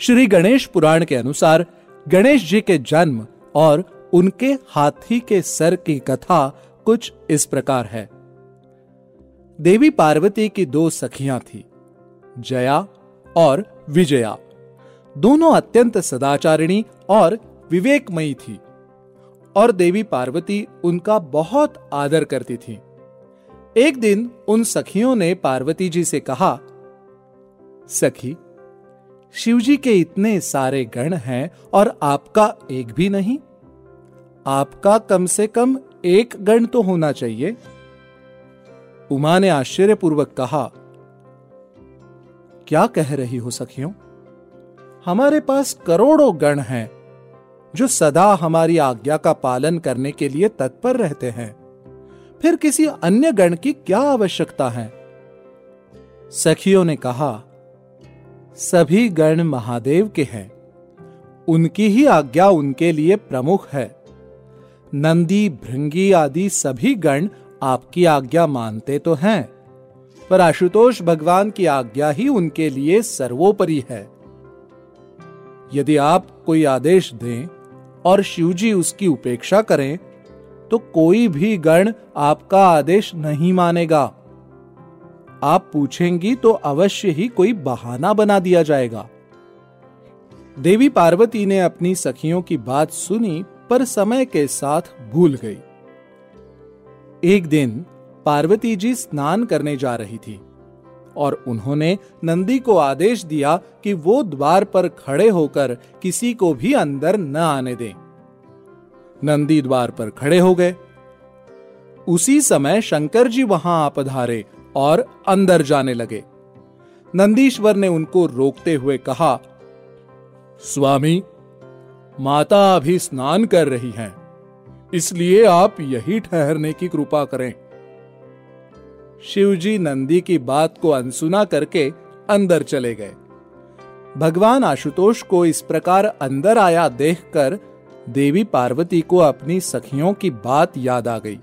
श्री गणेश पुराण के अनुसार गणेश जी के जन्म और उनके हाथी के सर की कथा कुछ इस प्रकार है। देवी पार्वती की दो सखियाँ थी, जया और विजया। दोनों अत्यंत सदाचारिणी और विवेकमयी थी और देवी पार्वती उनका बहुत आदर करती थी। एक दिन उन सखियों ने पार्वती जी से कहा, सखी शिवजी के इतने सारे गण हैं और आपका एक भी नहीं। आपका कम से कम एक गण तो होना चाहिए। उमा ने आश्चर्यपूर्वक कहा, क्या कह रही हो सखियों? हमारे पास करोड़ों गण हैं, जो सदा हमारी आज्ञा का पालन करने के लिए तत्पर रहते हैं। फिर किसी अन्य गण की क्या आवश्यकता है? सखियों ने कहा सभी गण महादेव के हैं। उनकी ही आज्ञा उनके लिए प्रमुख है। नंदी, भृंगी आदि सभी गण आपकी आज्ञा मानते तो हैं, पर आशुतोष भगवान की आज्ञा ही उनके लिए सर्वोपरि है। यदि आप कोई आदेश दें और शिवजी उसकी उपेक्षा करें तो कोई भी गण आपका आदेश नहीं मानेगा। आप पूछेंगी तो अवश्य ही कोई बहाना बना दिया जाएगा। देवी पार्वती ने अपनी सखियों की बात सुनी, पर समय के साथ भूल गई। एक दिन पार्वती जी स्नान करने जा रही थी, और उन्होंने नंदी को आदेश दिया कि वो द्वार पर खड़े होकर किसी को भी अंदर न आने दें। नंदी द्वार पर खड़े हो गए। उसी समय शंकर जी वहाँ आ पधारे और अंदर जाने लगे। नंदीश्वर ने उनको रोकते हुए कहा, स्वामी, माता अभी स्नान कर रही हैं, इसलिए आप यही ठहरने की कृपा करें। शिवजी नंदी की बात को अनसुना करके अंदर चले गए। भगवान आशुतोष को इस प्रकार अंदर आया देखकर देवी पार्वती को अपनी सखियों की बात याद आ गई।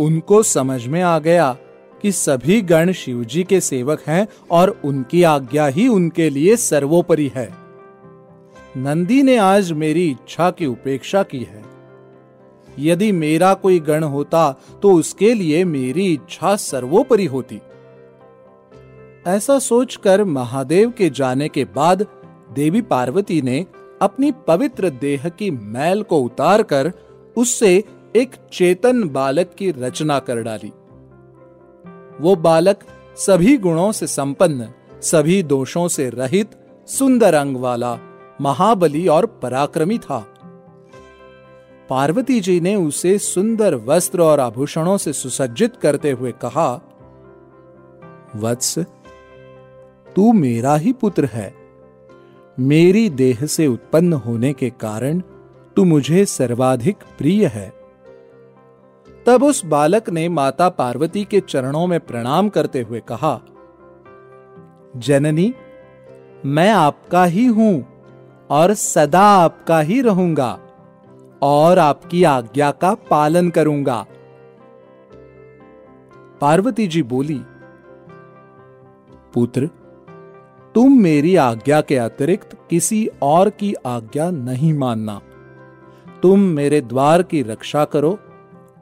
उनको समझ में आ गया कि सभी गण शिवजी के सेवक हैं और उनकी आज्ञा ही उनके लिए सर्वोपरि है। नंदी ने आज मेरी इच्छा की उपेक्षा की है। यदि मेरा कोई गण होता तो उसके लिए मेरी इच्छा सर्वोपरि होती। ऐसा सोचकर महादेव के जाने के बाद देवी पार्वती ने अपनी पवित्र देह की मैल को उतारकर उससे एक चेतन बालक की रचना कर डाली। वो बालक सभी गुणों से संपन्न, सभी दोषों से रहित, सुंदर अंग वाला, महाबली और पराक्रमी था। पार्वती जी ने उसे सुंदर वस्त्र और आभूषणों से सुसज्जित करते हुए कहा, वत्स, तू मेरा ही पुत्र है। मेरी देह से उत्पन्न होने के कारण तू मुझे सर्वाधिक प्रिय है। तब उस बालक ने माता पार्वती के चरणों में प्रणाम करते हुए कहा, जननी, मैं आपका ही हूँ और सदा आपका ही रहूँगा और आपकी आज्ञा का पालन करूँगा पार्वती जी बोली, पुत्र, तुम मेरी आज्ञा के अतिरिक्त किसी और की आज्ञा नहीं मानना। तुम मेरे द्वार की रक्षा करो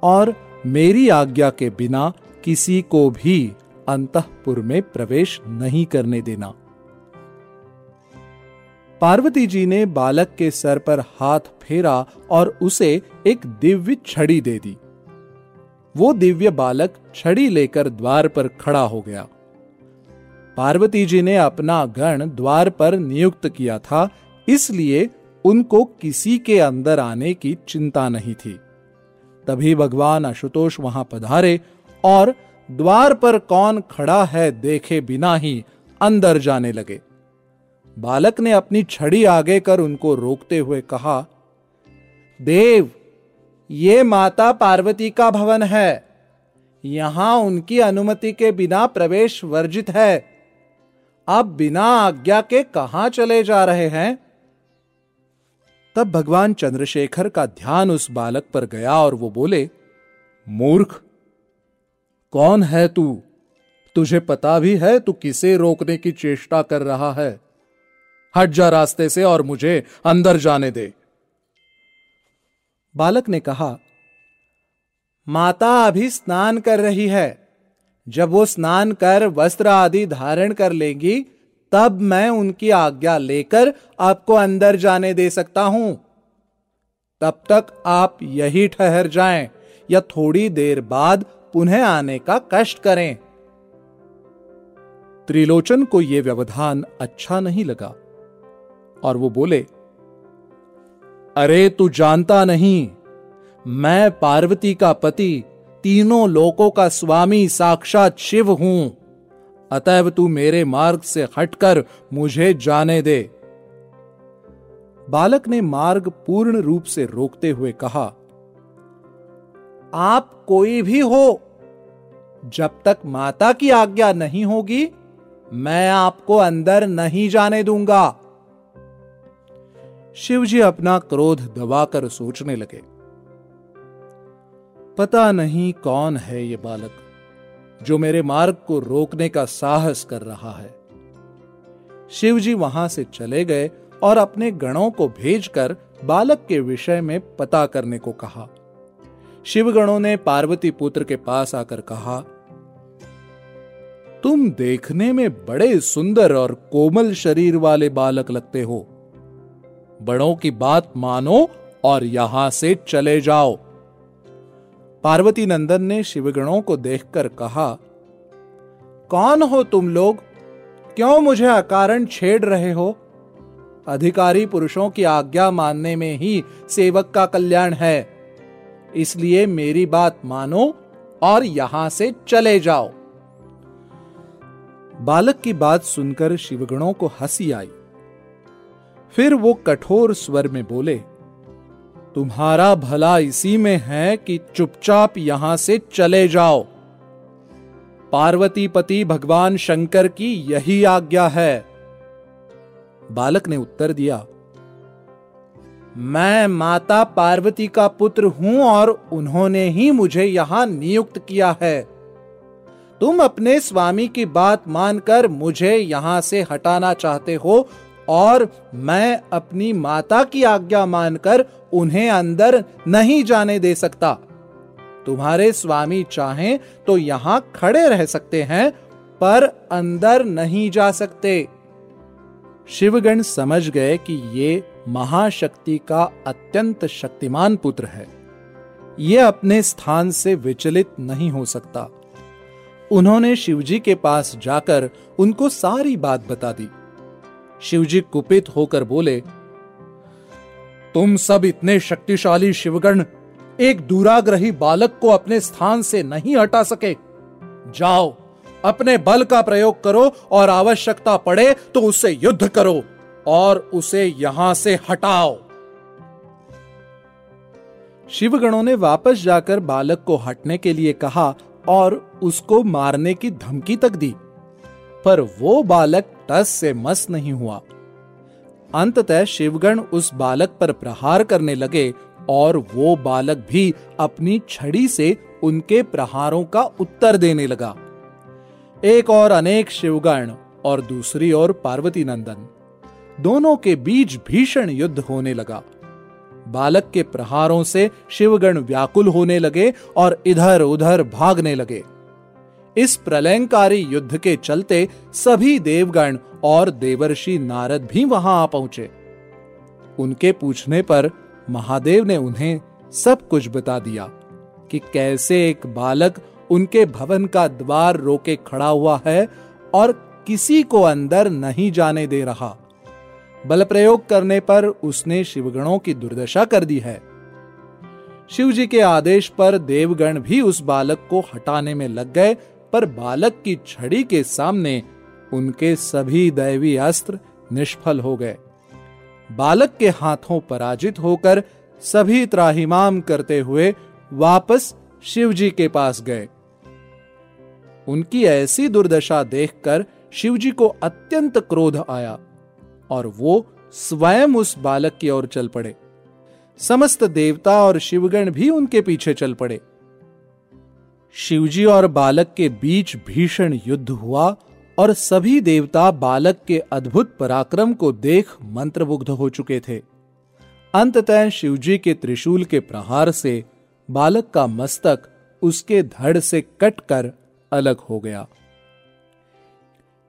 और मेरी आज्ञा के बिना किसी को भी अंतपुर में प्रवेश नहीं करने देना। पार्वती जी ने बालक के सर पर हाथ फेरा और उसे एक दिव्य छड़ी दे दी। वो दिव्य बालक छड़ी लेकर द्वार पर खड़ा हो गया। पार्वती जी ने अपना गण द्वार पर नियुक्त किया था, इसलिए उनको किसी के अंदर आने की चिंता नहीं थी। तभी भगवान आशुतोष वहाँ पधारे और द्वार पर कौन खड़ा है देखे बिना ही अंदर जाने लगे। बालक ने अपनी छड़ी आगे कर उनको रोकते हुए कहा, देव, ये माता पार्वती का भवन है। यहाँ उनकी अनुमति के बिना प्रवेश वर्जित है। आप बिना आज्ञा के कहाँ चले जा रहे हैं? तब भगवान चंद्रशेखर का ध्यान उस बालक पर गया और वो बोले, मूर्ख, कौन है तू? तुझे पता भी है तू किसे रोकने की चेष्टा कर रहा है। हट जा रास्ते से और मुझे अंदर जाने दे। बालक ने कहा, माता अभी स्नान कर रही है। जब वो स्नान कर, वस्त्र आदि धारण कर लेंगी तब मैं उनकी आज्ञा लेकर आपको अंदर जाने दे सकता हूँ। तब तक आप यही ठहर जाएँ या थोड़ी देर बाद पुनः आने का कष्ट करें। त्रिलोचन को यह व्यवधान अच्छा नहीं लगा और वो बोले, अरे, तू जानता नहीं, मैं पार्वती का पति, तीनों लोकों का स्वामी साक्षात शिव हूँ। अतएव तू मेरे मार्ग से हटकर मुझे जाने दे। बालक ने मार्ग पूर्ण रूप से रोकते हुए कहा, आप कोई भी हो, जब तक माता की आज्ञा नहीं होगी, मैं आपको अंदर नहीं जाने दूँगा। शिवजी अपना क्रोध दबाकर सोचने लगे, पता नहीं कौन है ये बालक। जो मेरे मार्ग को रोकने का साहस कर रहा है। शिव जी वहाँ से चले गए और अपने गणों को भेजकर बालक के विषय में पता करने को कहा। शिवगणों ने पार्वती पुत्र के पास आकर कहा, तुम देखने में बड़े सुंदर और कोमल शरीर वाले बालक लगते हो। बड़ों की बात मानो और यहाँ से चले जाओ। पार्वती नंदन ने शिवगणों को देखकर कहा, कौन हो तुम लोग? क्यों मुझे अकारण छेड़ रहे हो? अधिकारी पुरुषों की आज्ञा मानने में ही सेवक का कल्याण है। इसलिए मेरी बात मानो और यहाँ से चले जाओ. बालक की बात सुनकर शिवगणों को हँसी आई। फिर वो कठोर स्वर में बोले तुम्हारा भला इसी में है कि चुपचाप यहाँ से चले जाओ। पार्वती पति भगवान शंकर की यही आज्ञा है। बालक ने उत्तर दिया, मैं माता पार्वती का पुत्र हूँ और उन्होंने ही मुझे यहाँ नियुक्त किया है। तुम अपने स्वामी की बात मानकर मुझे यहाँ से हटाना चाहते हो और मैं अपनी माता की आज्ञा मानकर उन्हें अंदर नहीं जाने दे सकता। तुम्हारे स्वामी चाहें तो यहाँ खड़े रह सकते हैं, पर अंदर नहीं जा सकते। शिवगण समझ गए कि ये महाशक्ति का अत्यंत शक्तिमान पुत्र है। ये अपने स्थान से विचलित नहीं हो सकता। उन्होंने शिवजी के पास जाकर उनको सारी बात बता दी। शिवजी कुपित होकर बोले तुम सब इतने शक्तिशाली शिवगण एक दूराग्रही बालक को अपने स्थान से नहीं हटा सके। जाओ, अपने बल का प्रयोग करो और आवश्यकता पड़े तो उससे युद्ध करो और उसे यहाँ से हटाओ। शिवगणों ने वापस जाकर बालक को हटने के लिए कहा और उसको मारने की धमकी तक दी। पर वो बालक टस से मस नहीं हुआ। अंततः शिवगण उस बालक पर प्रहार करने लगे और वो बालक भी अपनी छड़ी से उनके प्रहारों का उत्तर देने लगा। एक और अनेक शिवगण और दूसरी ओर पार्वती नंदन दोनों के बीच भीषण युद्ध होने लगा। बालक के प्रहारों से शिवगण व्याकुल होने लगे और इधर उधर भागने लगे। इस प्रलयंकारी युद्ध के चलते सभी देवगण और देवर्षि नारद भी वहाँ आ पहुँचे। उनके पूछने पर महादेव ने उन्हें सब कुछ बता दिया कि कैसे एक बालक उनके भवन का द्वार रोके खड़ा हुआ है और किसी को अंदर नहीं जाने दे रहा। बल प्रयोग करने पर उसने शिवगणों की दुर्दशा कर दी है। शिवजी के आदेश पर देवगण भी उस बालक को हटाने में लग गए, पर बालक की छड़ी के सामने उनके सभी दैवी अस्त्र निष्फल हो गए। बालक के हाथों पराजित होकर सभी त्राहिमाम करते हुए वापस शिवजी के पास गए। उनकी ऐसी दुर्दशा देखकर शिवजी को अत्यंत क्रोध आया और वो स्वयं उस बालक की ओर चल पड़े। समस्त देवता और शिवगण भी उनके पीछे चल पड़े। शिवजी और बालक के बीच भीषण युद्ध हुआ और सभी देवता बालक के अद्भुत पराक्रम को देख मंत्रमुग्ध हो चुके थे। अंततः शिवजी के त्रिशूल के प्रहार से बालक का मस्तक उसके धड़ से कटकर अलग हो गया।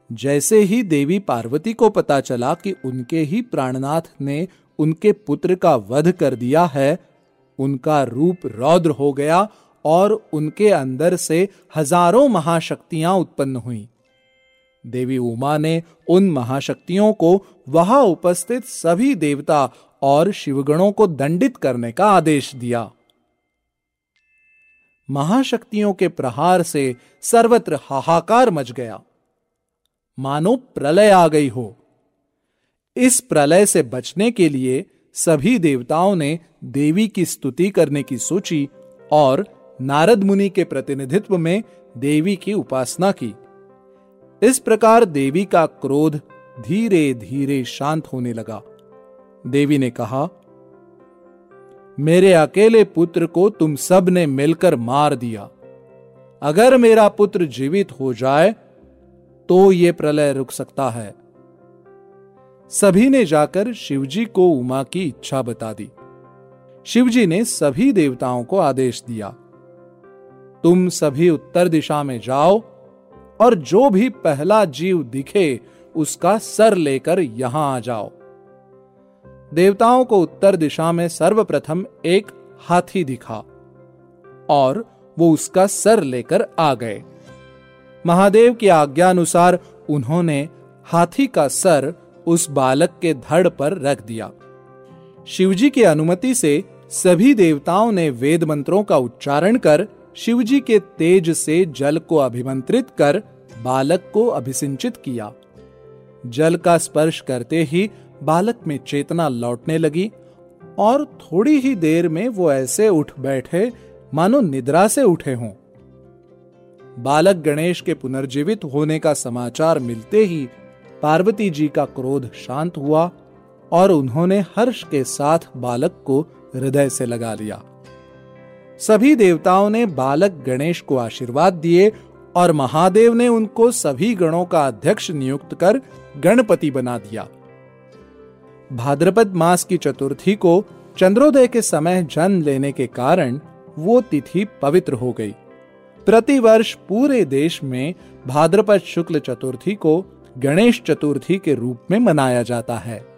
जैसे ही देवी पार्वती को पता चला कि उनके ही प्राणनाथ ने उनके पुत्र का वध कर दिया है, उनका रूप रौद्र हो गया और उनके अंदर से हज़ारों महाशक्तियाँ उत्पन्न हुई। देवी उमा ने उन महाशक्तियों को वहाँ उपस्थित सभी देवता और शिवगणों को दंडित करने का आदेश दिया। महाशक्तियों के प्रहार से सर्वत्र हाहाकार मच गया। मानो प्रलय आ गई हो। इस प्रलय से बचने के लिए सभी देवताओं ने देवी की स्तुति करने की सोची और नारद मुनि के प्रतिनिधित्व में देवी की उपासना की। इस प्रकार देवी का क्रोध धीरे धीरे शांत होने लगा। देवी ने कहा, मेरे अकेले पुत्र को तुम सबने मिलकर मार दिया। अगर मेरा पुत्र जीवित हो जाए तो ये प्रलय रुक सकता है। सभी ने जाकर शिवजी को उमा की इच्छा बता दी। शिवजी ने सभी देवताओं को आदेश दिया, तुम सभी उत्तर दिशा में जाओ और जो भी पहला जीव दिखे, उसका सर लेकर यहाँ आ जाओ। देवताओं को उत्तर दिशा में सर्वप्रथम एक हाथी दिखा, और वो उसका सर लेकर आ गए। महादेव की आज्ञा अनुसार उन्होंने हाथी का सर उस बालक के धड़ पर रख दिया। शिवजी की अनुमति से सभी देवताओं ने वेद मंत्रों का उच्चारण कर शिवजी के तेज से जल को अभिमंत्रित कर बालक को अभिसिंचित किया। जल का स्पर्श करते ही बालक में चेतना लौटने लगी और थोड़ी ही देर में वो ऐसे उठ बैठे, मानो निद्रा से उठे हों। बालक गणेश के पुनर्जीवित होने का समाचार मिलते ही पार्वती जी का क्रोध शांत हुआ और उन्होंने हर्ष के साथ बालक को हृदय से लगा लिया। सभी देवताओं ने बालक गणेश को आशीर्वाद दिए और महादेव ने उनको सभी गणों का अध्यक्ष नियुक्त कर गणपति बना दिया। भाद्रपद मास की चतुर्थी को चंद्रोदय के समय जन्म लेने के कारण वो तिथि पवित्र हो गई। प्रतिवर्ष पूरे देश में भाद्रपद शुक्ल चतुर्थी को गणेश चतुर्थी के रूप में मनाया जाता है।